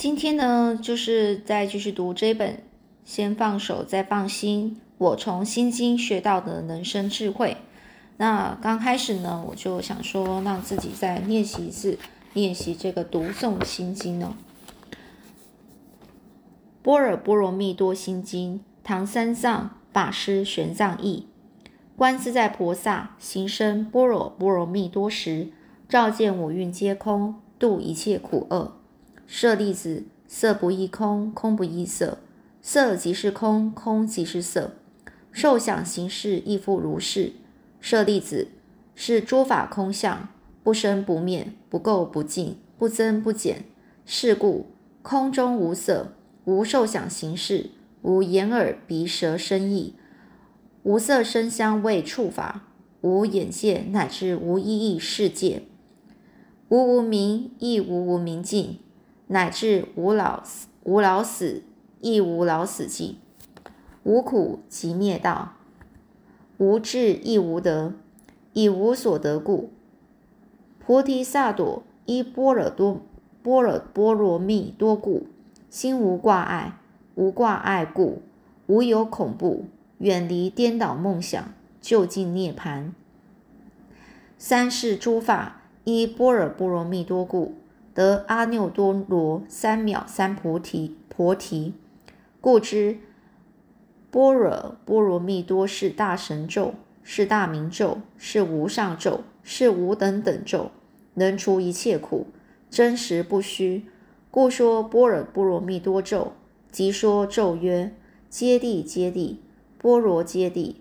今天呢，就是再继续读这本《先放手再放心》，我从心经学到的人生智慧。那刚开始呢，我就想说，让自己再练习一次，练习这个读诵心经哦。般若波罗蜜多心经，唐三藏法师玄奘译。观自在菩萨行深般若波罗蜜多时，照见五蕴皆空，度一切苦厄。舍利子，色不异空，空不异色，色即是空，空即是色。受想行识亦复如是。舍利子，是诸法空相，不生不灭，不垢不净，不增不减。是故空中无色。无受想行识，无眼耳鼻舌身意，无色声香味触法，无眼界，乃至无意义世界，无无明，亦无无明尽，乃至无老死无老死，亦无老死尽，无苦即灭道，无智亦无得，以无所得故，菩提萨埵依般若多般若波罗蜜多故。心无挂碍，无挂碍故，无有恐怖，远离颠倒梦想，就近涅盘。三世诸法依般若波罗蜜多故，得阿耨多罗三藐三菩提。菩提故知般若波罗蜜多是大神咒，是大明咒，是无上咒，是无等等咒，能除一切苦，真实不虚。故说般若波罗蜜多咒，即说咒曰：揭谛揭谛，波罗揭谛，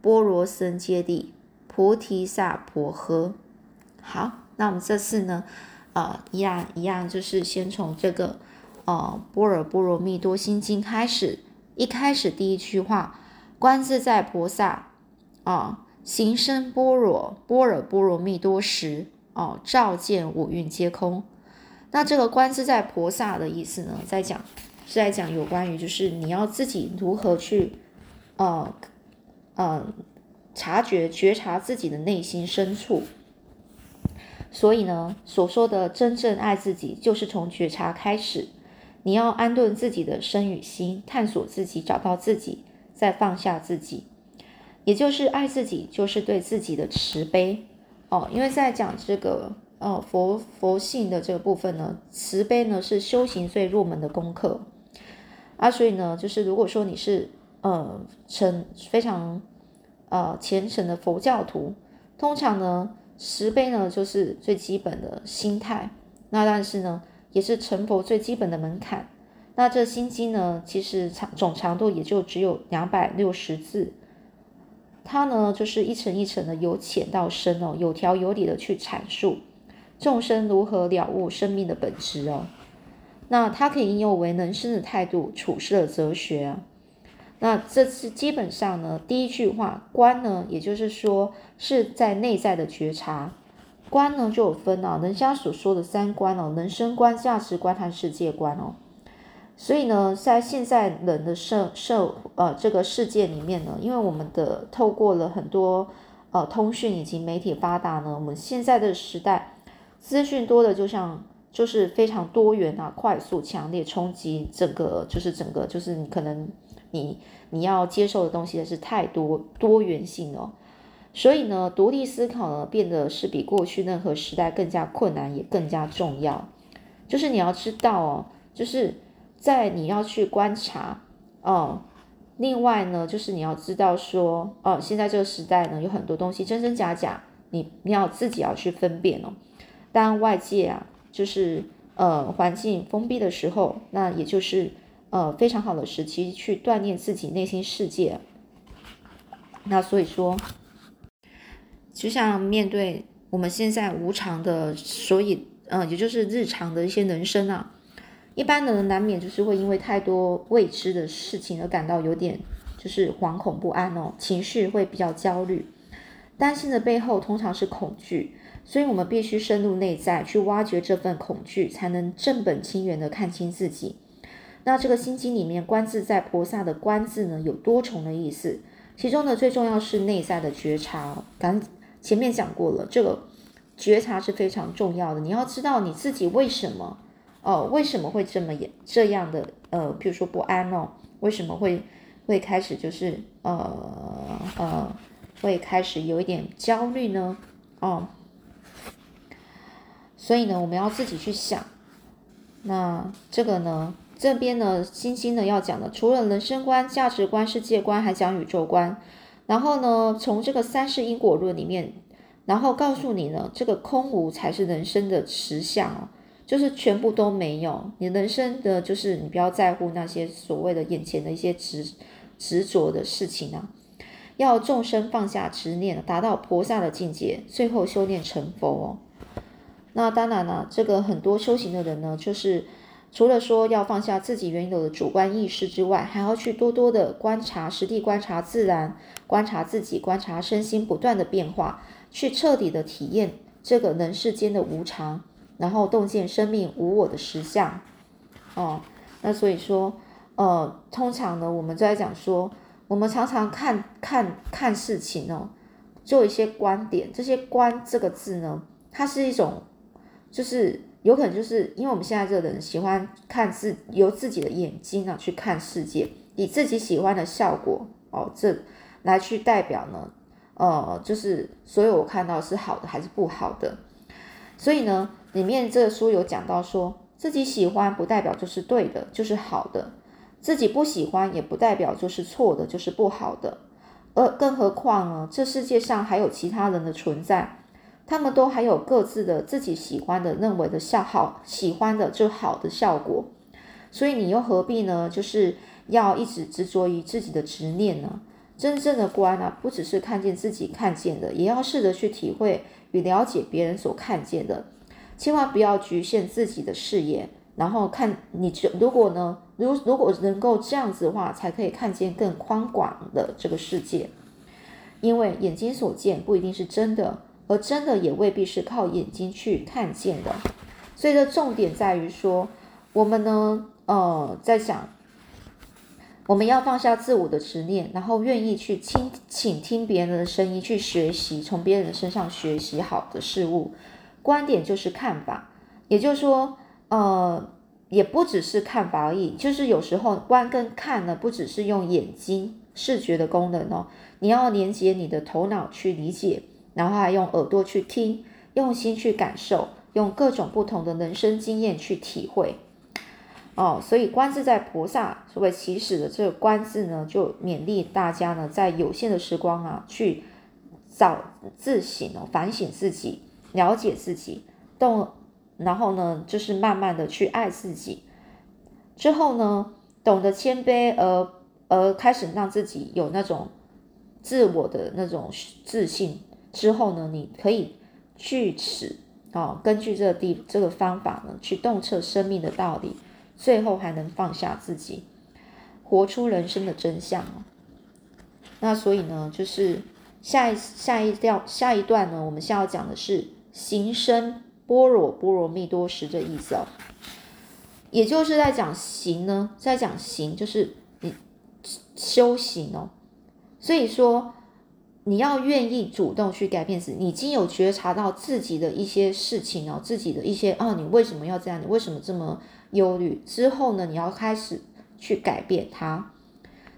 波罗僧揭谛，菩提萨婆诃。好，那我们这次呢，呃，一样一样，就是先从这个呃般若波罗蜜多心经开始。一开始第一句话，观自在菩萨啊，行深般若波若波罗蜜多时，哦，照见五蕴皆空。那这个观自在菩萨的意思呢，在讲是在讲有关于就是你要自己如何去，呃，呃，察觉觉察自己的内心深处。所以呢，所说的真正爱自己，就是从觉察开始。你要安顿自己的身与心，探索自己，找到自己，再放下自己，也就是爱自己，就是对自己的慈悲哦。因为在讲这个。呃，佛佛性的这个部分呢，慈悲呢是修行最入门的功课啊，所以呢，就是如果说你是呃诚非常呃虔诚的佛教徒，通常呢，慈悲呢就是最基本的心态，那但是呢，也是成佛最基本的门槛。那这心经呢，其实长总长度也就只有两百六十字，它呢就是一层一层的由浅到深哦，有条有理的去阐述。众生如何了悟生命的本质哦？那它可以应用为人生的态度、处事的哲学啊。那这次基本上呢，第一句话观呢，也就是说是在内在的觉察。观呢就有分啊，人家所说的三观哦，人生观、价值观和世界观哦。所以呢，在现在人的社社呃这个世界里面呢，因为我们的透过了很多呃通讯以及媒体发达呢，我们现在的时代。资讯多的就像就是非常多元啊，快速、强烈冲击整个，就是整个就是你可能你你要接受的东西是太多多元性哦，所以呢，独立思考呢变得是比过去任何时代更加困难，也更加重要。就是你要知道哦，就是在你要去观察哦，另外呢，就是你要知道说哦，现在这个时代呢有很多东西真真假假，你你要自己要去分辨哦。当外界啊，就是呃环境封闭的时候，那也就是呃非常好的时期去锻炼自己内心世界。那所以说，就像面对我们现在无常的，所以嗯，也就是日常的一些人生啊，一般的人难免就是会因为太多未知的事情而感到有点就是惶恐不安哦，情绪会比较焦虑，担心的背后通常是恐惧。所以，我们必须深入内在，去挖掘这份恐惧，才能正本清源的看清自己。那这个心经里面，观自在菩萨的观字呢，有多重的意思。其中呢，最重要是内在的觉察。刚前面讲过了，这个觉察是非常重要的。你要知道你自己为什么哦，为什么会这么也这样的呃，比如说不安哦，为什么会会开始就是呃呃，会开始有一点焦虑呢？哦，所以呢，我们要自己去想。那这个呢，这边呢，星星呢要讲的，除了人生观、价值观、世界观，还讲宇宙观。然后呢，从这个三世因果论里面，然后告诉你呢，这个空无才是人生的实相哦。就是全部都没有，你人生的就是你不要在乎那些所谓的眼前的一些执执着的事情啊，要众生放下执念，达到菩萨的境界，最后修炼成佛哦。那当然了，这个很多修行的人呢，就是除了说要放下自己原有的主观意识之外，还要去多多的观察，实地观察自然，观察自己，观察身心不断的变化，去彻底的体验这个人世间的无常。然后洞见生命无我的实相，哦，那所以说，呃，通常呢，我们在讲说，我们常常看看看事情哦，做一些观点，这些“观”这个字呢，它是一种，就是有可能就是因为我们现在这个人喜欢看自由自己的眼睛啊去看世界，以自己喜欢的效果哦，这来去代表呢，呃，就是所有我看到是好的还是不好的，所以呢。里面这个书有讲到，说自己喜欢不代表就是对的，就是好的；自己不喜欢也不代表就是错的，就是不好的。而更何况呢，这世界上还有其他人的存在，他们都还有各自的自己喜欢的、认为的效好喜欢的就好的效果。所以你又何必呢？就是要一直执着于自己的执念呢？真正的观啊，不只是看见自己看见的，也要试着去体会与了解别人所看见的。千万不要局限自己的视野，然后看你就如果呢，如如果能够这样子的话，才可以看见更宽广的这个世界。因为眼睛所见不一定是真的，而真的也未必是靠眼睛去看见的。所以的重点在于说，我们呢，呃，在想，我们要放下自我的执念，然后愿意去倾倾听别人的声音，去学习，从别人身上学习好的事物。观点就是看法，也就是说，呃，也不只是看法而已。就是有时候观跟看呢，不只是用眼睛视觉的功能哦，你要连接你的头脑去理解，然后还用耳朵去听，用心去感受，用各种不同的人生经验去体会。哦，所以观自在菩萨所谓起始的这个观字呢，就勉励大家呢，在有限的时光啊，去找自省哦，反省自己。了解自己，动，然后呢，就是慢慢的去爱自己，之后呢，懂得谦卑，而而开始让自己有那种自我的那种自信，之后呢，你可以据此哦，根据这个地这个方法呢，去洞彻生命的道理，最后还能放下自己，活出人生的真相那所以呢，就是下一下一调下一段呢，我们现在要讲的是。行深般若波罗蜜多时的意思哦，也就是在讲行呢，在讲行就是你修行哦，所以说你要愿意主动去改变自己，你已经有觉察到自己的一些事情哦，自己的一些啊，你为什么要这样？你为什么这么忧虑？之后呢，你要开始去改变它，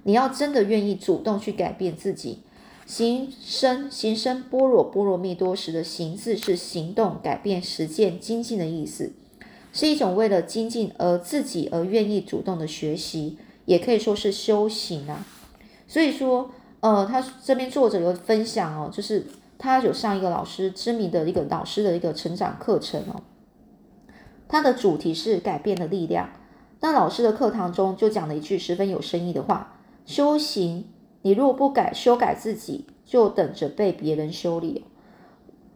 你要真的愿意主动去改变自己。行深行深般若波罗蜜多时的行字是行动、改变、实践、精进的意思，是一种为了精进而自己而愿意主动的学习，也可以说是修行啊。所以说，呃，他这边作者有分享哦，就是他有上一个老师知名的一个老师的一个成长课程哦，他的主题是改变的力量。那老师的课堂中就讲了一句十分有深意的话：修行。你如果不改修改自己，就等着被别人修理。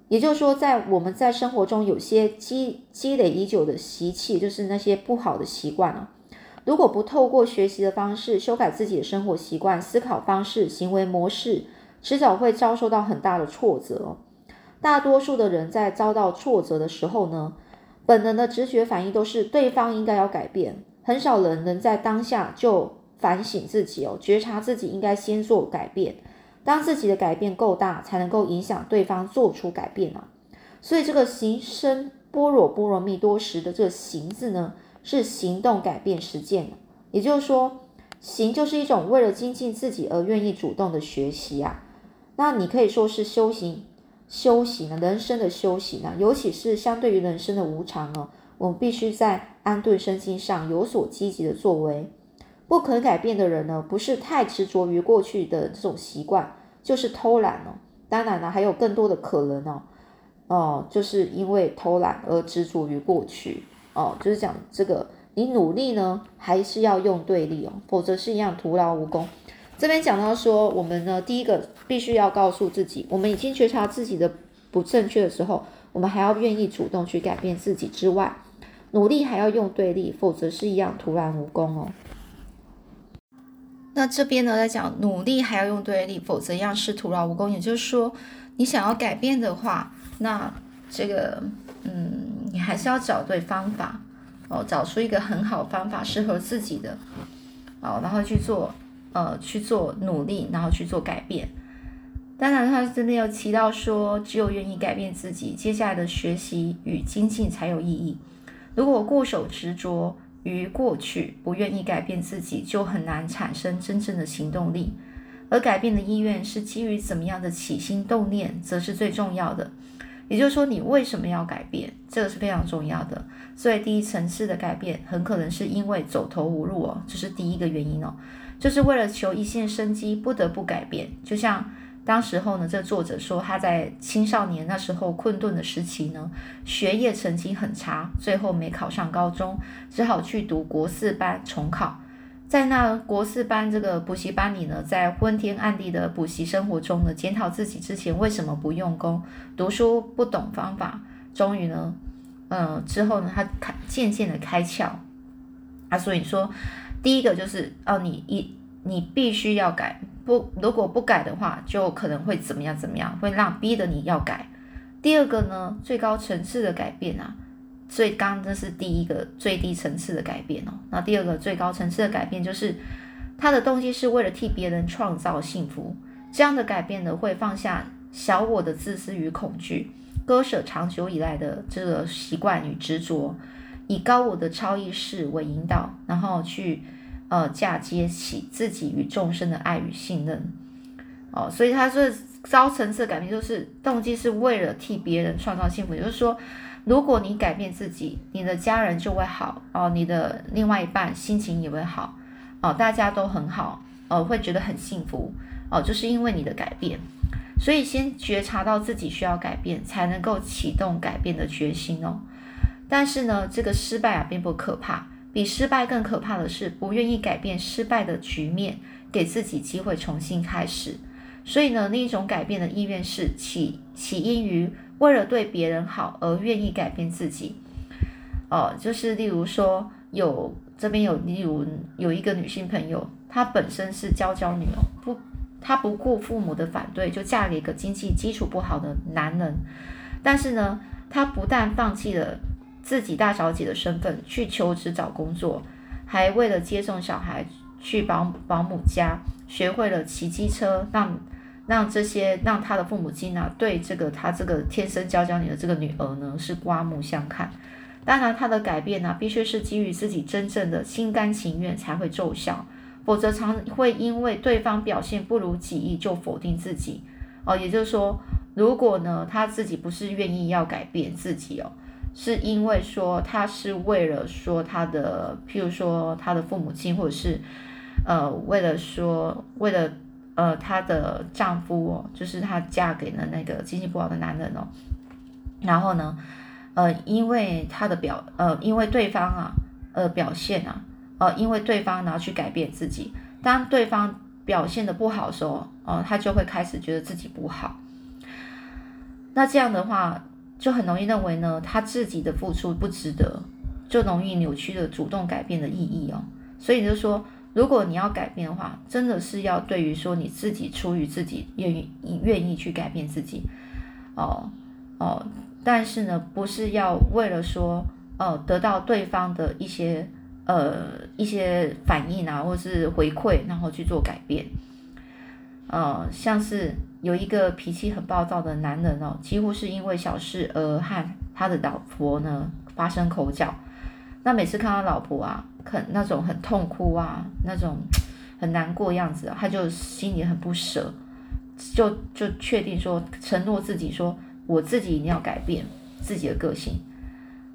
也就是说，在我们在生活中有些积积累已久的习气，就是那些不好的习惯啊。如果不透过学习的方式修改自己的生活习惯、思考方式、行为模式，迟早会遭受到很大的挫折。大多数的人在遭到挫折的时候呢，本能的直觉反应都是对方应该要改变，很少人能在当下就。反省自己哦，觉察自己应该先做改变。当自己的改变够大，才能够影响对方做出改变啊。所以这个行深般若波罗蜜多时的这个行字呢，是行动改变实践也就是说，行就是一种为了精进自己而愿意主动的学习啊。那你可以说是修行，修行啊，人生的修行啊，尤其是相对于人生的无常哦，我们必须在安顿身心上有所积极的作为。不可改变的人呢，不是太执着于过去的这种习惯，就是偷懒哦。当然了，还有更多的可能哦，哦，就是因为偷懒而执着于过去哦，就是讲这个，你努力呢，还是要用对力哦，否则是一样徒劳无功。这边讲到说，我们呢，第一个必须要告诉自己，我们已经觉察自己的不正确的时候，我们还要愿意主动去改变自己之外，努力还要用对力，否则是一样徒然无功哦。那这边呢，在讲努力还要用对力，否则一样是徒劳无功。也就是说，你想要改变的话，那这个，嗯，你还是要找对方法哦，找出一个很好方法，适合自己的哦，然后去做，呃，去做努力，然后去做改变。当然，他这边有提到说，只有愿意改变自己，接下来的学习与精进才有意义。如果固守执着，于过去不愿意改变自己，就很难产生真正的行动力。而改变的意愿是基于怎么样的起心动念，则是最重要的。也就是说，你为什么要改变，这个是非常重要的。所以，第一层次的改变，很可能是因为走投无路哦，这是第一个原因哦，就是为了求一线生机，不得不改变。就像。当时候呢，这作者说他在青少年那时候困顿的时期呢，学业成绩很差，最后没考上高中，只好去读国四班重考。在那国四班这个补习班里呢，在昏天暗地的补习生活中呢，检讨自己之前为什么不用功，读书不懂方法。终于呢，嗯，之后呢，他开渐渐的开窍。啊，所以说，第一个就是哦，你一你必须要改。不，如果不改的话，就可能会怎么样？怎么样？会让逼得你要改。第二个呢，最高层次的改变啊，最刚这是第一个最低层次的改变哦。那第二个最高层次的改变，就是他的动机是为了替别人创造幸福。这样的改变呢，会放下小我的自私与恐惧，割舍长久以来的这个习惯与执着，以高我的超意识为引导，然后去。呃，嫁接起自己与众生的爱与信任，哦，所以他是高层次的改变就是动机是为了替别人创造幸福，也就是说，如果你改变自己，你的家人就会好哦，你的另外一半心情也会好哦，大家都很好哦，会觉得很幸福哦，就是因为你的改变，所以先觉察到自己需要改变，才能够启动改变的决心哦。但是呢，这个失败啊，并不可怕。比失败更可怕的是不愿意改变失败的局面，给自己机会重新开始。所以呢，另一种改变的意愿是起起因于为了对别人好而愿意改变自己。哦，就是例如说，有这边有例如有一个女性朋友，她本身是娇娇女哦，不，她不顾父母的反对，就嫁给一个经济基础不好的男人。但是呢，她不但放弃了。自己大小姐的身份去求职找工作，还为了接送小孩去保保姆家，学会了骑机车，让让这些让他的父母亲呢，对这个他这个天生娇娇女的这个女儿呢是刮目相看。当然，他的改变呢，必须是基于自己真正的心甘情愿才会奏效，否则常会因为对方表现不如己意就否定自己。哦，也就是说，如果呢他自己不是愿意要改变自己哦。是因为说他是为了说他的，譬如说他的父母亲，或者是呃为了说为了呃她的丈夫哦，就是她嫁给了那个经济不好的男人哦，然后呢，呃因为他的表呃因为对方啊呃表现啊呃因为对方然后去改变自己，当对方表现的不好的时候，哦他就会开始觉得自己不好，那这样的话。就很容易认为呢，他自己的付出不值得，就容易扭曲了主动改变的意义哦。所以就说，如果你要改变的话，真的是要对于说你自己出于自己愿意愿意去改变自己哦哦，但是呢，不是要为了说呃得到对方的一些呃一些反应啊，或是回馈，然后去做改变，呃，像是。有一个脾气很暴躁的男人哦，几乎是因为小事而和他的老婆呢发生口角。那每次看到老婆啊，很那种很痛哭啊，那种很难过样子，他就心里很不舍，就就确定说承诺自己说，我自己一定要改变自己的个性。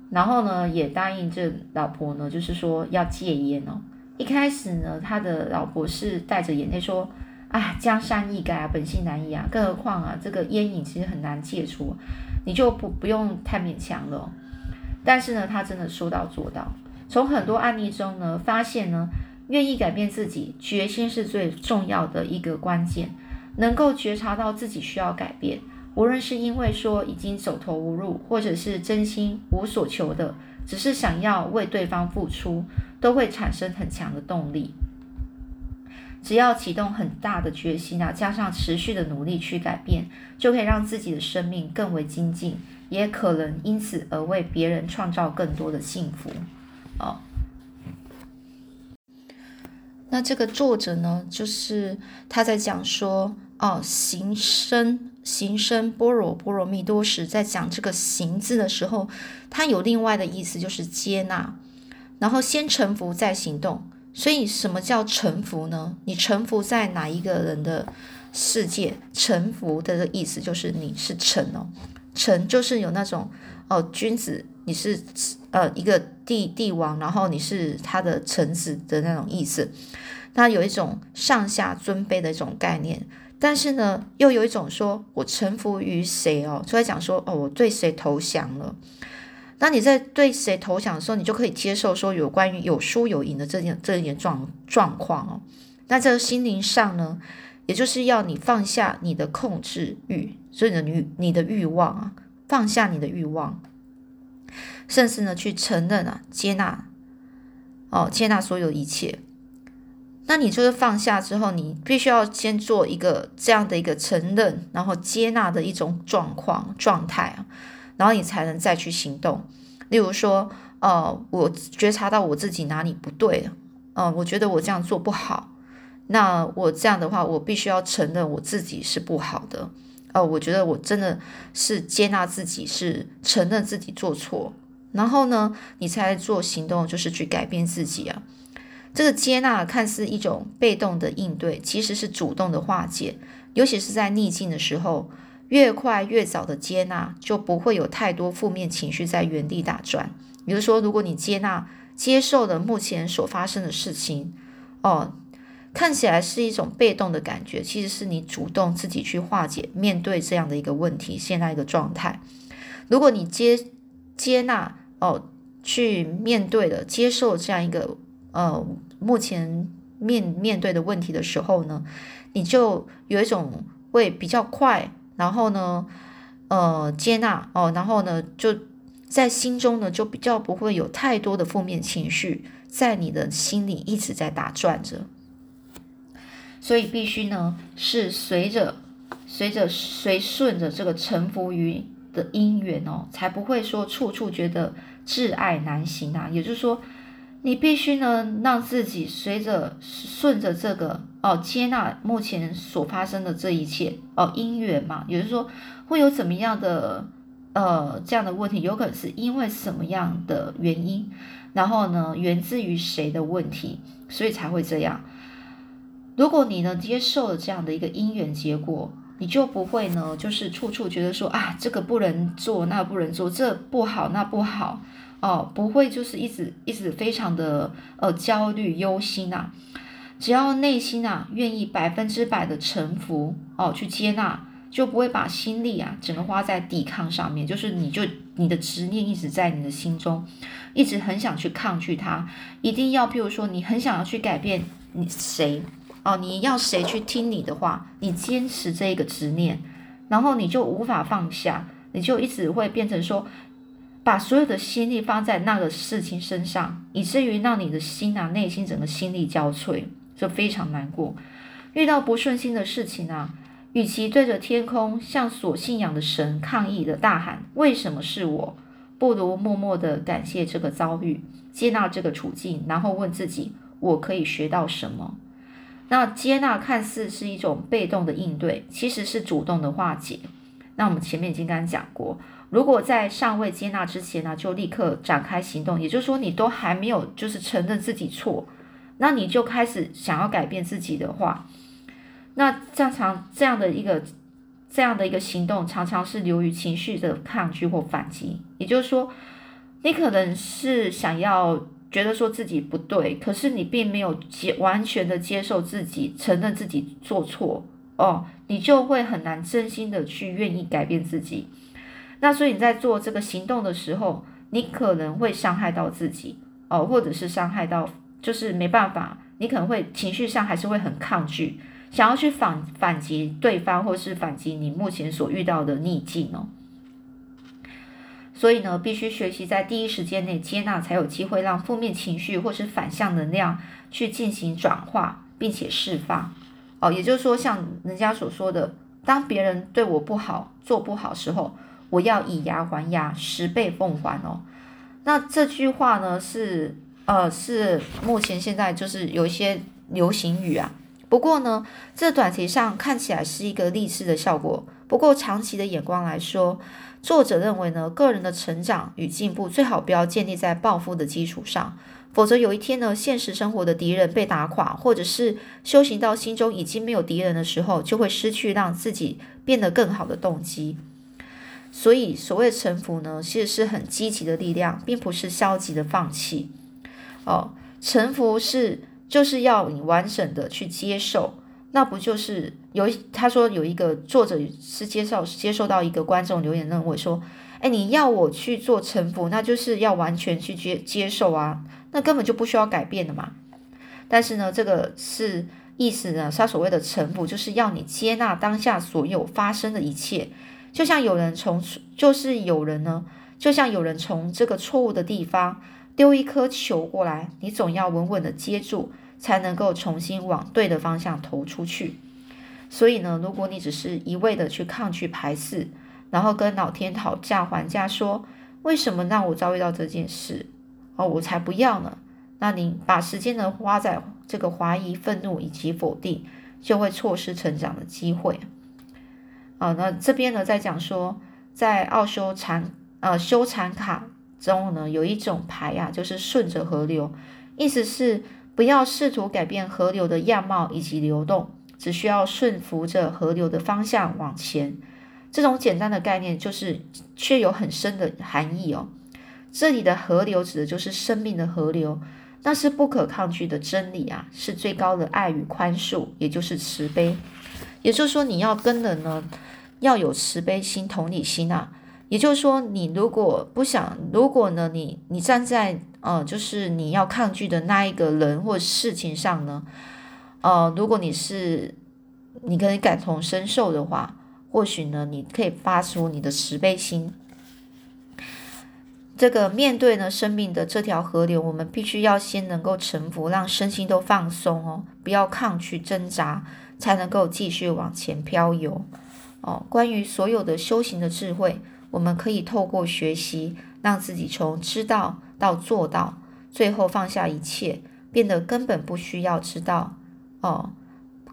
然后呢，也答应这老婆呢，就是说要戒烟哦。一开始呢，他的老婆是带着眼泪说：“啊，江山易改啊，本性难移啊，更何况啊，这个烟瘾其实很难戒除，你就不不用太勉强了。”但是呢，他真的说到做到。从很多案例中呢，发现呢，愿意改变自己，决心是最重要的一个关键。能够觉察到自己需要改变。无论是因为说已经走投无路，或者是真心无所求的，只是想要为对方付出，都会产生很强的动力。只要启动很大的决心啊，加上持续的努力去改变，就可以让自己的生命更为精进，也可能因此而为别人创造更多的幸福。哦，那这个作者呢，就是他在讲说。哦，行深行深般若波罗蜜多时，在讲这个“行”字的时候，他有另外的意思，就是接纳，然后先臣服再行动。所以，什么叫臣服呢？你臣服在哪一个人的世界？臣服的意思就是你是臣哦，臣就是有那种哦，君子，你是呃一个帝帝王，然后你是他的臣子的那种意思。他有一种上下尊卑的一种概念。但是呢，又有一种说我臣服于谁哦，就在讲说哦，我对谁投降了。那你在对谁投降的时候，你就可以接受说有关于有输有赢的这件这一点状状况哦。那这个心灵上呢，也就是要你放下你的控制欲，所以你的欲你的欲望啊，放下你的欲望，甚至呢去承认啊，接纳哦，接纳所有一切。那你就是放下之后，你必须要先做一个这样的一个承认，然后接纳的一种状况状态啊，然后你才能再去行动。例如说，呃，我觉察到我自己哪里不对，嗯，我觉得我这样做不好，那我这样的话，我必须要承认我自己是不好的，呃，我觉得我真的是接纳自己，是承认自己做错，然后呢，你才做行动，就是去改变自己啊。这个接纳看似一种被动的应对，其实是主动的化解。尤其是在逆境的时候，越快越早的接纳，就不会有太多负面情绪在原地打转。比如说，如果你接纳、接受了目前所发生的事情，哦，看起来是一种被动的感觉，其实是你主动自己去化解、面对这样的一个问题、现在一个状态。如果你接接纳哦，去面对了、接受这样一个。呃，目前面面对的问题的时候呢，你就有一种会比较快，然后呢，呃，接纳哦，然后呢，就在心中呢，就比较不会有太多的负面情绪在你的心里一直在打转着。所以必须呢，是随着随着随顺着这个臣服于的因缘哦，才不会说处处觉得挚爱难行啊。也就是说。你必须呢，让自己随着顺着这个哦，接纳目前所发生的这一切哦，因缘嘛，也就是说会有怎么样的呃这样的问题，有可能是因为什么样的原因，然后呢，源自于谁的问题，所以才会这样。如果你呢接受了这样的一个因缘结果，你就不会呢，就是处处觉得说啊，这个不能做，那不能做，这不好，那不好。哦，不会，就是一直一直非常的呃焦虑忧心呐。只要内心啊愿意百分之百的臣服哦，去接纳，就不会把心力啊整个花在抵抗上面。就是你就你的执念一直在你的心中，一直很想去抗拒它，一定要，譬如说你很想要去改变你谁哦，你要谁去听你的话，你坚持这个执念，然后你就无法放下，你就一直会变成说。把所有的心力放在那个事情身上，以至于让你的心啊，内心整个心力交瘁，就非常难过。遇到不顺心的事情啊，与其对着天空向所信仰的神抗议的大喊“为什么是我”，不如默默的感谢这个遭遇，接纳这个处境，然后问自己：我可以学到什么？那接纳看似是一种被动的应对，其实是主动的化解。那我们前面已经刚刚讲过。如果在尚未接纳之前呢，就立刻展开行动，也就是说，你都还没有就是承认自己错，那你就开始想要改变自己的话，那正常这样的一个这样的一个行动，常常是流于情绪的抗拒或反击。也就是说，你可能是想要觉得说自己不对，可是你并没有接完全的接受自己，承认自己做错哦，你就会很难真心的去愿意改变自己。那所以你在做这个行动的时候，你可能会伤害到自己哦，或者是伤害到，就是没办法，你可能会情绪上还是会很抗拒，想要去反反击对方，或是反击你目前所遇到的逆境哦。所以呢，必须学习在第一时间内接纳，才有机会让负面情绪或是反向能量去进行转化，并且释放哦。也就是说，像人家所说的，当别人对我不好、做不好时候。我要以牙还牙，十倍奉还哦。那这句话呢，是呃，是目前现在就是有一些流行语啊。不过呢，这短期上看起来是一个励志的效果。不过长期的眼光来说，作者认为呢，个人的成长与进步最好不要建立在暴富的基础上，否则有一天呢，现实生活的敌人被打垮，或者是修行到心中已经没有敌人的时候，就会失去让自己变得更好的动机。所以，所谓臣服呢，其实是很积极的力量，并不是消极的放弃。哦，臣服是就是要你完整的去接受，那不就是有他说有一个作者是接受接受到一个观众留言认为说，哎，你要我去做臣服，那就是要完全去接接受啊，那根本就不需要改变的嘛。但是呢，这个是意思呢，他所谓的臣服，就是要你接纳当下所有发生的一切。就像有人从，就是有人呢，就像有人从这个错误的地方丢一颗球过来，你总要稳稳的接住，才能够重新往对的方向投出去。所以呢，如果你只是一味的去抗拒排斥，然后跟老天讨价还价，说为什么让我遭遇到这件事，哦，我才不要呢？那你把时间呢花在这个怀疑、愤怒以及否定，就会错失成长的机会。啊，那这边呢，在讲说，在奥修禅呃修禅卡中呢，有一种牌啊，就是顺着河流，意思是不要试图改变河流的样貌以及流动，只需要顺服着河流的方向往前。这种简单的概念，就是却有很深的含义哦。这里的河流指的就是生命的河流，那是不可抗拒的真理啊，是最高的爱与宽恕，也就是慈悲。也就是说，你要跟人呢。要有慈悲心、同理心啊，也就是说，你如果不想，如果呢，你你站在呃，就是你要抗拒的那一个人或事情上呢，呃，如果你是你可以感同身受的话，或许呢，你可以发出你的慈悲心。这个面对呢生命的这条河流，我们必须要先能够臣服，让身心都放松哦，不要抗拒挣扎，才能够继续往前漂游。哦，关于所有的修行的智慧，我们可以透过学习，让自己从知道到做到，最后放下一切，变得根本不需要知道。哦，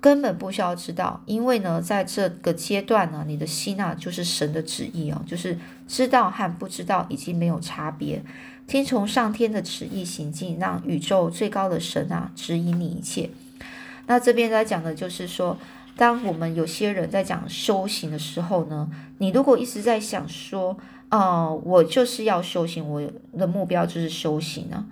根本不需要知道，因为呢，在这个阶段呢，你的心啊，就是神的旨意哦，就是知道和不知道已经没有差别，听从上天的旨意行进，让宇宙最高的神啊指引你一切。那这边在讲的就是说。当我们有些人在讲修行的时候呢，你如果一直在想说，呃，我就是要修行，我的目标就是修行呢，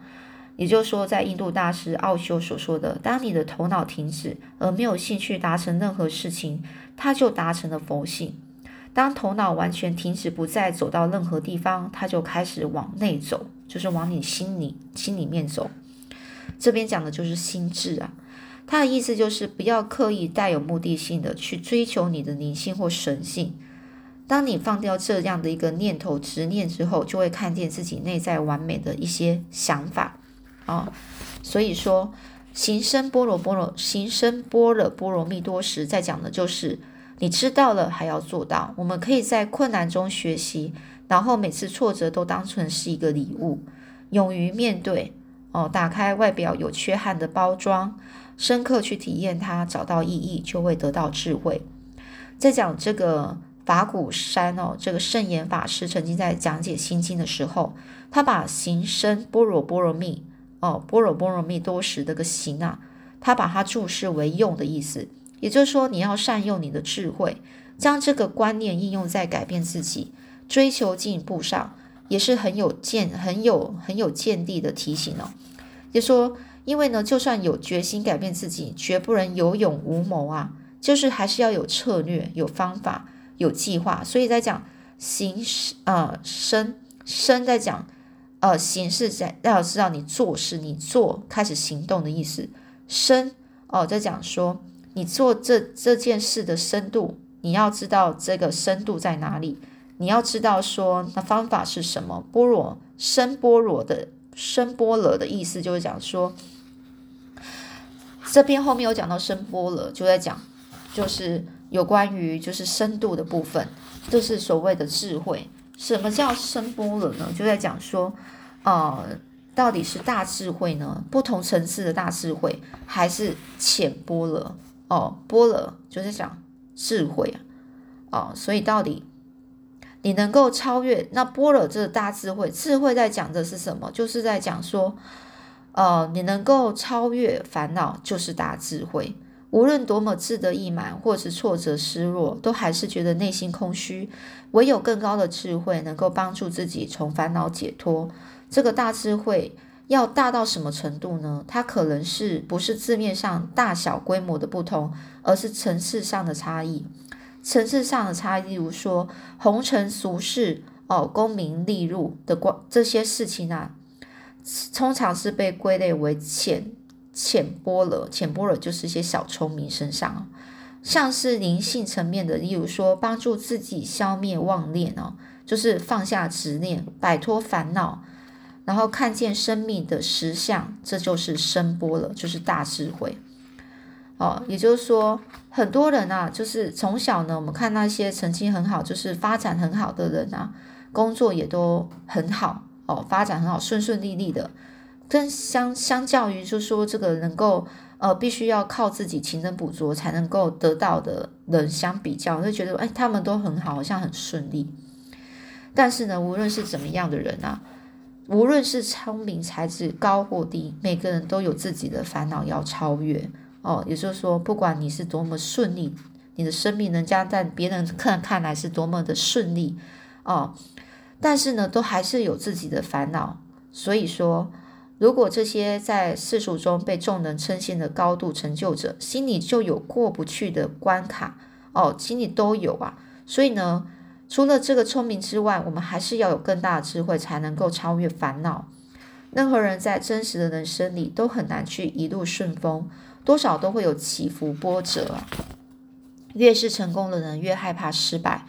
也就是说，在印度大师奥修所说的，当你的头脑停止而没有兴趣达成任何事情，他就达成了佛性；当头脑完全停止不再走到任何地方，他就开始往内走，就是往你心里心里面走。这边讲的就是心智啊。他的意思就是不要刻意带有目的性的去追求你的灵性或神性。当你放掉这样的一个念头执念之后，就会看见自己内在完美的一些想法啊。所以说，行深般若波罗行深般若波罗蜜多时，在讲的就是你知道了还要做到。我们可以在困难中学习，然后每次挫折都当成是一个礼物，勇于面对哦，打开外表有缺憾的包装。深刻去体验它，找到意义，就会得到智慧。在讲这个法鼓山哦，这个圣严法师曾经在讲解心经的时候，他把行深般若波罗蜜哦，般若波罗蜜多时这个行啊，他把它注释为用的意思，也就是说你要善用你的智慧，将这个观念应用在改变自己、追求进步上，也是很有见、很有很有见地的提醒哦。就说，因为呢，就算有决心改变自己，绝不能有勇无谋啊，就是还是要有策略、有方法。有计划，所以在讲行呃生生在讲呃行是在要知道你做事，你做开始行动的意思。深哦，在讲说你做这这件事的深度，你要知道这个深度在哪里，你要知道说那方法是什么。般若深般若的深般若的意思就是讲说，这边后面有讲到深般若，就在讲就是。有关于就是深度的部分，就是所谓的智慧。什么叫深波了呢？就在讲说，呃，到底是大智慧呢？不同层次的大智慧，还是浅波了？哦，波了就是讲智慧啊，哦，所以到底你能够超越那波了这大智慧？智慧在讲的是什么？就是在讲说，呃，你能够超越烦恼，就是大智慧。无论多么志得意满，或是挫折失落，都还是觉得内心空虚。唯有更高的智慧，能够帮助自己从烦恼解脱。这个大智慧要大到什么程度呢？它可能是不是字面上大小规模的不同，而是层次上的差异。层次上的差异，例如说红尘俗世哦，功名利禄的关这些事情啊，通常是被归类为浅。浅波了，浅波了就是一些小聪明身上，像是灵性层面的，例如说帮助自己消灭妄念哦，就是放下执念，摆脱烦恼，然后看见生命的实相，这就是声波了，就是大智慧哦。也就是说，很多人啊，就是从小呢，我们看那些成绩很好，就是发展很好的人啊，工作也都很好哦，发展很好，顺顺利利的。跟相相较于，就说这个能够呃，必须要靠自己勤能补拙才能够得到的人相比较，就觉得哎，他们都很好，好像很顺利。但是呢，无论是怎么样的人啊，无论是聪明才智高或低，每个人都有自己的烦恼要超越哦。也就是说，不管你是多么顺利，你的生命人家在别人看看来是多么的顺利哦，但是呢，都还是有自己的烦恼。所以说。如果这些在世俗中被众人称羡的高度成就者，心里就有过不去的关卡哦，心里都有啊。所以呢，除了这个聪明之外，我们还是要有更大的智慧，才能够超越烦恼。任何人在真实的人生里都很难去一路顺风，多少都会有起伏波折。越是成功的人，越害怕失败；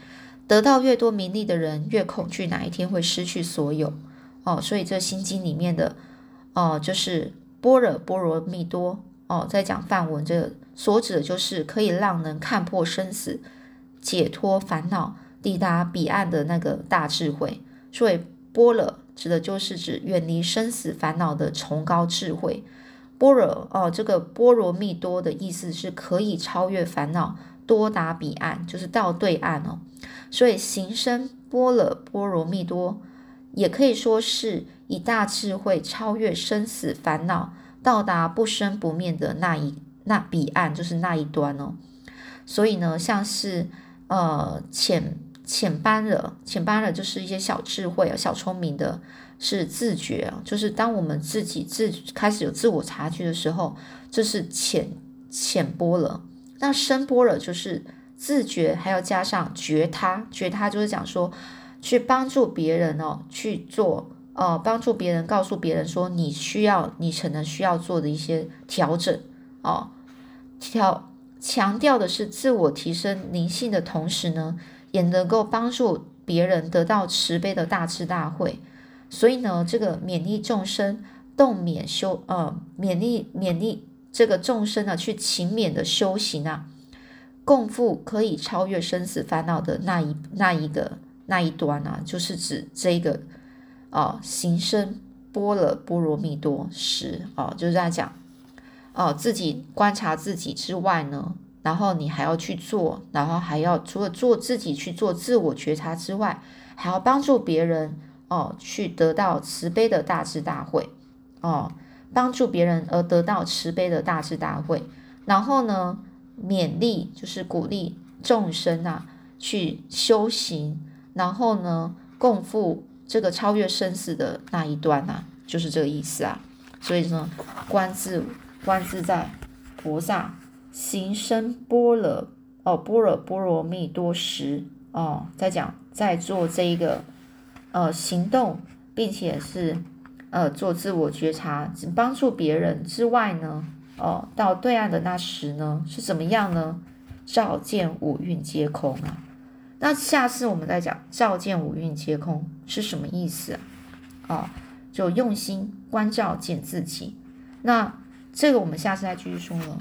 得到越多名利的人，越恐惧哪一天会失去所有。哦，所以这心经里面的。哦，就是般若波罗蜜多哦，在讲梵文，这个所指的就是可以让人看破生死、解脱烦恼、抵达彼岸的那个大智慧。所以般若指的就是指远离生死烦恼的崇高智慧。般若哦，这个波罗蜜多的意思是可以超越烦恼，多达彼岸，就是到对岸哦。所以行深般若波罗蜜多，也可以说是。以大智慧超越生死烦恼，到达不生不灭的那一那彼岸，就是那一端哦。所以呢，像是呃浅浅般了，浅般了就是一些小智慧啊、小聪明的，是自觉啊。就是当我们自己自开始有自我察觉的时候，这是浅浅波了。那深波了就是自觉，还要加上觉他，觉他就是讲说去帮助别人哦，去做。呃，帮助别人，告诉别人说你需要，你可能需要做的一些调整哦。调强调的是自我提升灵性的同时呢，也能够帮助别人得到慈悲的大智大慧。所以呢，这个勉励众生动勉修，呃，勉励勉励这个众生呢，去勤勉的修行啊，共赴可以超越生死烦恼的那一那一个那一端啊，就是指这个。哦，行深般若波罗蜜多时，哦，就是在讲，哦，自己观察自己之外呢，然后你还要去做，然后还要除了做自己去做自我觉察之外，还要帮助别人哦，去得到慈悲的大智大慧哦，帮助别人而得到慈悲的大智大慧。然后呢，勉励就是鼓励众生啊去修行，然后呢，共赴这个超越生死的那一端啊，就是这个意思啊。所以呢，观自观自在菩萨。行深般若哦，般若波罗蜜多时哦，在讲在做这一个呃行动，并且是呃做自我觉察，帮助别人之外呢，哦，到对岸的那时呢是怎么样呢？照见五蕴皆空啊。那下次我们再讲照见五蕴皆空是什么意思啊？就用心关照见自己。那这个我们下次再继续说了。